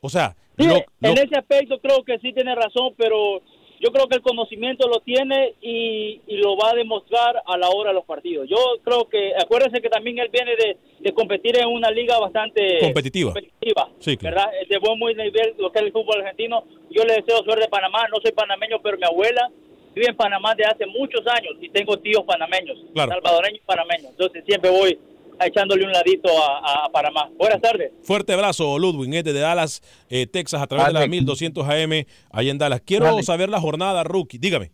O sea, Sí, lo- en ese aspecto creo que sí tiene razón, pero yo creo que el conocimiento lo tiene y, y lo va a demostrar a la hora de los partidos. Yo creo que, acuérdense que también él viene de, de competir en una liga bastante Competitiva. competitiva, Sí, claro. ¿verdad? De buen muy nivel, lo que es el fútbol argentino. Yo le deseo suerte a Panamá, no soy panameño, pero mi abuela vive en Panamá desde hace muchos años y tengo tíos panameños, Claro. salvadoreños y panameños. Entonces siempre voy echándole un ladito a, a Panamá. Buenas tardes. Fuerte abrazo, Ludwig, es desde Dallas, eh, Texas, a través de la Alex. 1200 AM, allá en Dallas. Quiero Alex. saber la jornada, rookie. Dígame.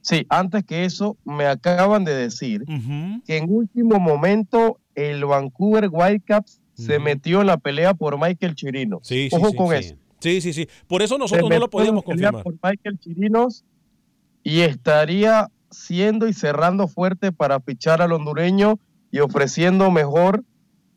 Sí, antes que eso, me acaban de decir que en último momento el Vancouver Whitecaps se metió en la pelea por Michael Chirinos. Sí, sí, Ojo sí, con sí. eso. Sí, sí, sí. Por eso Se nosotros no lo podíamos en la pelea confirmar. Por Michael Chirinos y estaría siendo y cerrando fuerte para fichar al hondureño y ofreciendo mejor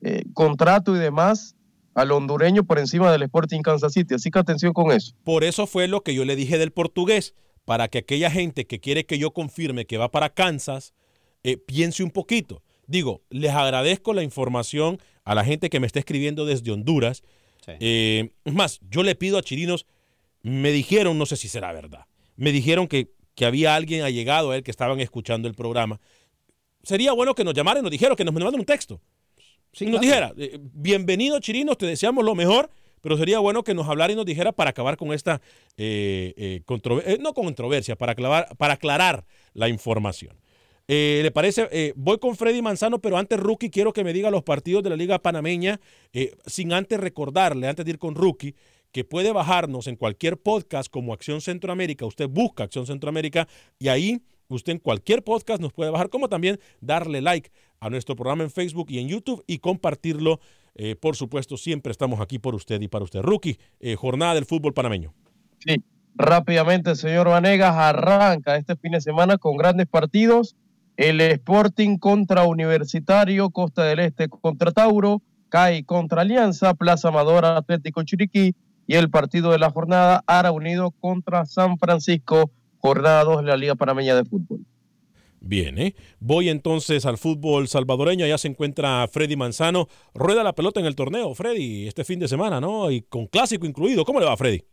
eh, contrato y demás al hondureño por encima del Sporting Kansas City. Así que atención con eso. Por eso fue lo que yo le dije del portugués, para que aquella gente que quiere que yo confirme que va para Kansas, eh, piense un poquito. Digo, les agradezco la información a la gente que me está escribiendo desde Honduras. Eh, es más, yo le pido a Chirinos, me dijeron, no sé si será verdad, me dijeron que, que había alguien allegado a él que estaban escuchando el programa. Sería bueno que nos llamaran y nos dijeran, que nos mandaran un texto. Si nos dijera, eh, bienvenido Chirinos, te deseamos lo mejor, pero sería bueno que nos hablara y nos dijera para acabar con esta, eh, eh, controver- no controversia, para aclarar, para aclarar la información. Eh, ¿Le parece? Eh, voy con Freddy Manzano, pero antes, Rookie, quiero que me diga los partidos de la Liga Panameña, eh, sin antes recordarle, antes de ir con Rookie, que puede bajarnos en cualquier podcast como Acción Centroamérica. Usted busca Acción Centroamérica y ahí usted en cualquier podcast nos puede bajar, como también darle like a nuestro programa en Facebook y en YouTube y compartirlo. Eh, por supuesto, siempre estamos aquí por usted y para usted. Rookie, eh, jornada del fútbol panameño. Sí, rápidamente, señor Vanegas, arranca este fin de semana con grandes partidos. El Sporting contra Universitario, Costa del Este contra Tauro, CAI contra Alianza, Plaza Amadora Atlético Chiriquí y el partido de la jornada, Ara Unido contra San Francisco, jornada 2 de la Liga Panameña de Fútbol. Bien, ¿eh? Voy entonces al fútbol salvadoreño. Allá se encuentra Freddy Manzano. Rueda la pelota en el torneo, Freddy, este fin de semana, ¿no? Y con clásico incluido. ¿Cómo le va, Freddy?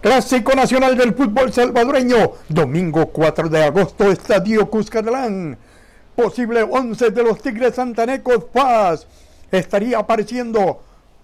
Clásico Nacional del Fútbol Salvadoreño, domingo 4 de agosto, Estadio Cuscatlán. Posible 11 de los Tigres Santanecos Paz. Estaría apareciendo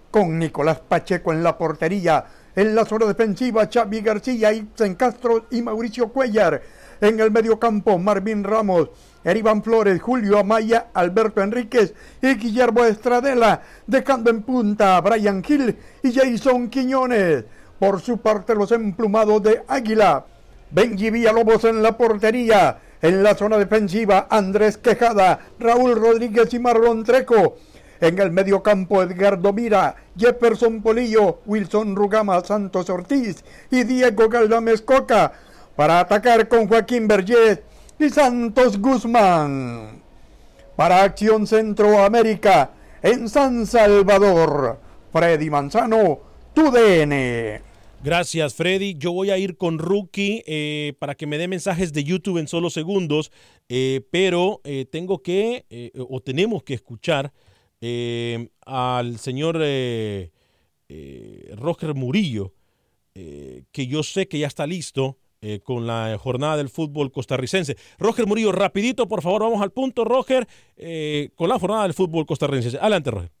con Nicolás Pacheco en la portería. En la zona defensiva, Xavi García, Ibsen Castro y Mauricio Cuellar. En el mediocampo, Marvin Ramos, Erivan Flores, Julio Amaya, Alberto Enríquez y Guillermo Estradela. Dejando en punta a Brian Hill y Jason Quiñones. Por su parte, los emplumados de Águila. Benji Villalobos en la portería. En la zona defensiva, Andrés Quejada, Raúl Rodríguez y Marlon Treco. En el mediocampo, Edgardo Mira, Jefferson Polillo, Wilson Rugama Santos Ortiz y Diego Galdames Coca. Para atacar con Joaquín Vergés y Santos Guzmán. Para Acción Centroamérica, en San Salvador, Freddy Manzano, tu DN. Gracias, Freddy. Yo voy a ir con Rookie eh, para que me dé mensajes de YouTube en solo segundos, eh, pero eh, tengo que, o tenemos que escuchar eh, al señor eh, eh, Roger Murillo, eh, que yo sé que ya está listo con la jornada del fútbol costarricense. Roger Murillo, rapidito, por favor, vamos al punto, Roger, con la jornada del fútbol costarricense. Adelante, Roger.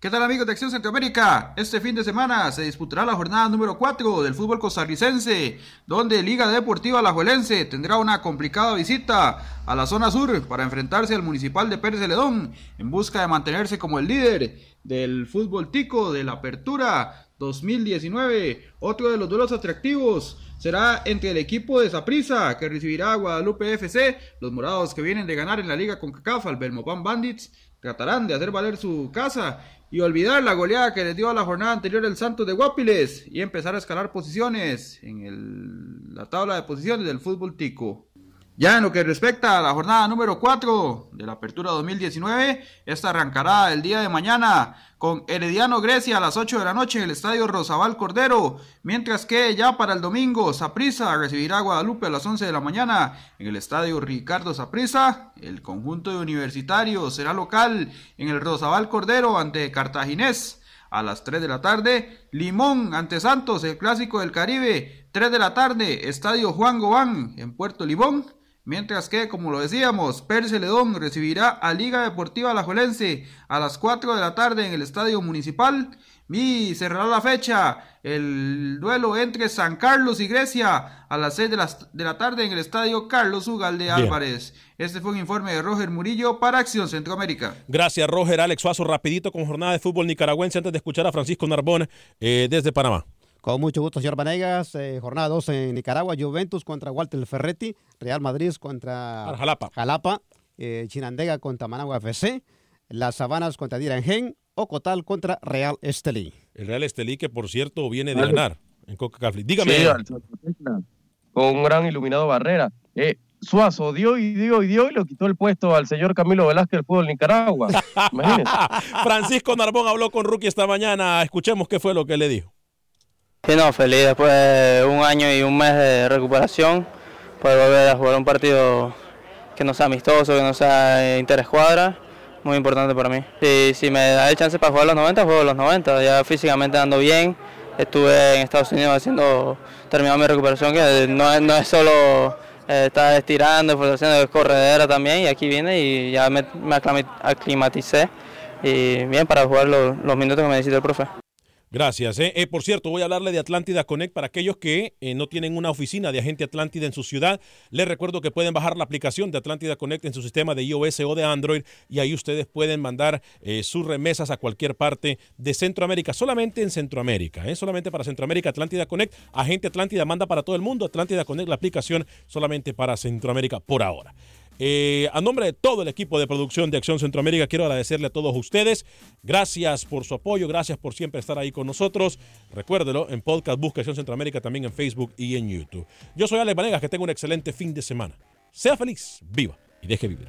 ¿Qué tal amigos de Acción Centroamérica? Este fin de semana se disputará la jornada número 4 del fútbol costarricense, donde Liga Deportiva Alajuelense tendrá una complicada visita a la zona sur para enfrentarse al Municipal de Pérez Celedón en busca de mantenerse como el líder del fútbol tico de la apertura 2019. Otro de los duelos atractivos será entre el equipo de Saprissa que recibirá a Guadalupe FC, los morados que vienen de ganar en la liga con CACAF al Belmopan Bandits tratarán de hacer valer su casa y olvidar la goleada que les dio a la jornada anterior el Santos de Guapiles y empezar a escalar posiciones en el- la tabla de posiciones del fútbol tico. Ya en lo que respecta a la jornada número 4 de la Apertura 2019, esta arrancará el día de mañana con Herediano Grecia a las 8 de la noche en el Estadio Rosabal Cordero, mientras que ya para el domingo Saprissa recibirá a Guadalupe a las 11 de la mañana en el Estadio Ricardo Saprissa. El conjunto de universitarios será local en el Rosabal Cordero ante Cartaginés a las 3 de la tarde. Limón ante Santos, el clásico del Caribe, 3 de la tarde, Estadio Juan Gobán en Puerto Limón. Mientras que, como lo decíamos, Pérez Celedón recibirá a Liga Deportiva Alajuelense a las 4 de la tarde en el Estadio Municipal. Y cerrará la fecha el duelo entre San Carlos y Grecia a las 6 de la, de la tarde en el Estadio Carlos Ugalde Bien. Álvarez. Este fue un informe de Roger Murillo para Acción Centroamérica. Gracias, Roger. Alex Suazo, rapidito con jornada de fútbol nicaragüense antes de escuchar a Francisco Narbón eh, desde Panamá. Con mucho gusto, señor Vanegas. Eh, jornada 2 en Nicaragua, Juventus contra Walter Ferretti, Real Madrid contra Jalapa, Jalapa eh, Chinandega contra Managua FC, Las Sabanas contra Dirangen, Ocotal contra Real Estelí. El Real Estelí, que por cierto viene de ganar en Coca Cafli. Dígame. Sí, con un gran iluminado Barrera. Eh, Suazo dio y dio y dio y lo quitó el puesto al señor Camilo Velázquez del fútbol de Nicaragua. Imagínense. Francisco Narbón habló con Rookie esta mañana. Escuchemos qué fue lo que le dijo. Sí, no, feliz después de un año y un mes de recuperación, poder volver a jugar un partido que no sea amistoso, que no sea interescuadra, muy importante para mí. Y si me da el chance para jugar los 90, juego los 90, ya físicamente ando bien, estuve en Estados Unidos haciendo, terminando mi recuperación, que no es, solo eh, estar estirando, fortaleciendo, es corredera también, y aquí vine y ya me, me aclimaticé, y bien para jugar los, los minutos que me necesita el profe. Gracias. eh. Eh, por cierto, voy a hablarle de Atlántida Connect para aquellos que eh, no tienen una oficina de agente Atlántida en su ciudad. Les recuerdo que pueden bajar la aplicación de Atlántida Connect en su sistema de iOS o de Android y ahí ustedes pueden mandar eh, sus remesas a cualquier parte de Centroamérica, solamente en Centroamérica, solamente para Centroamérica. Atlántida Connect, agente Atlántida manda para todo el mundo. Atlántida Connect, la aplicación solamente para Centroamérica por ahora. Eh, a nombre de todo el equipo de producción de Acción Centroamérica, quiero agradecerle a todos ustedes. Gracias por su apoyo, gracias por siempre estar ahí con nosotros. Recuérdelo, en podcast busca Acción Centroamérica también en Facebook y en YouTube. Yo soy Alex Vanegas, que tenga un excelente fin de semana. Sea feliz, viva y deje vivir.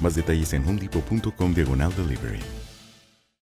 Más detalles en homedepot.com diagonal delivery.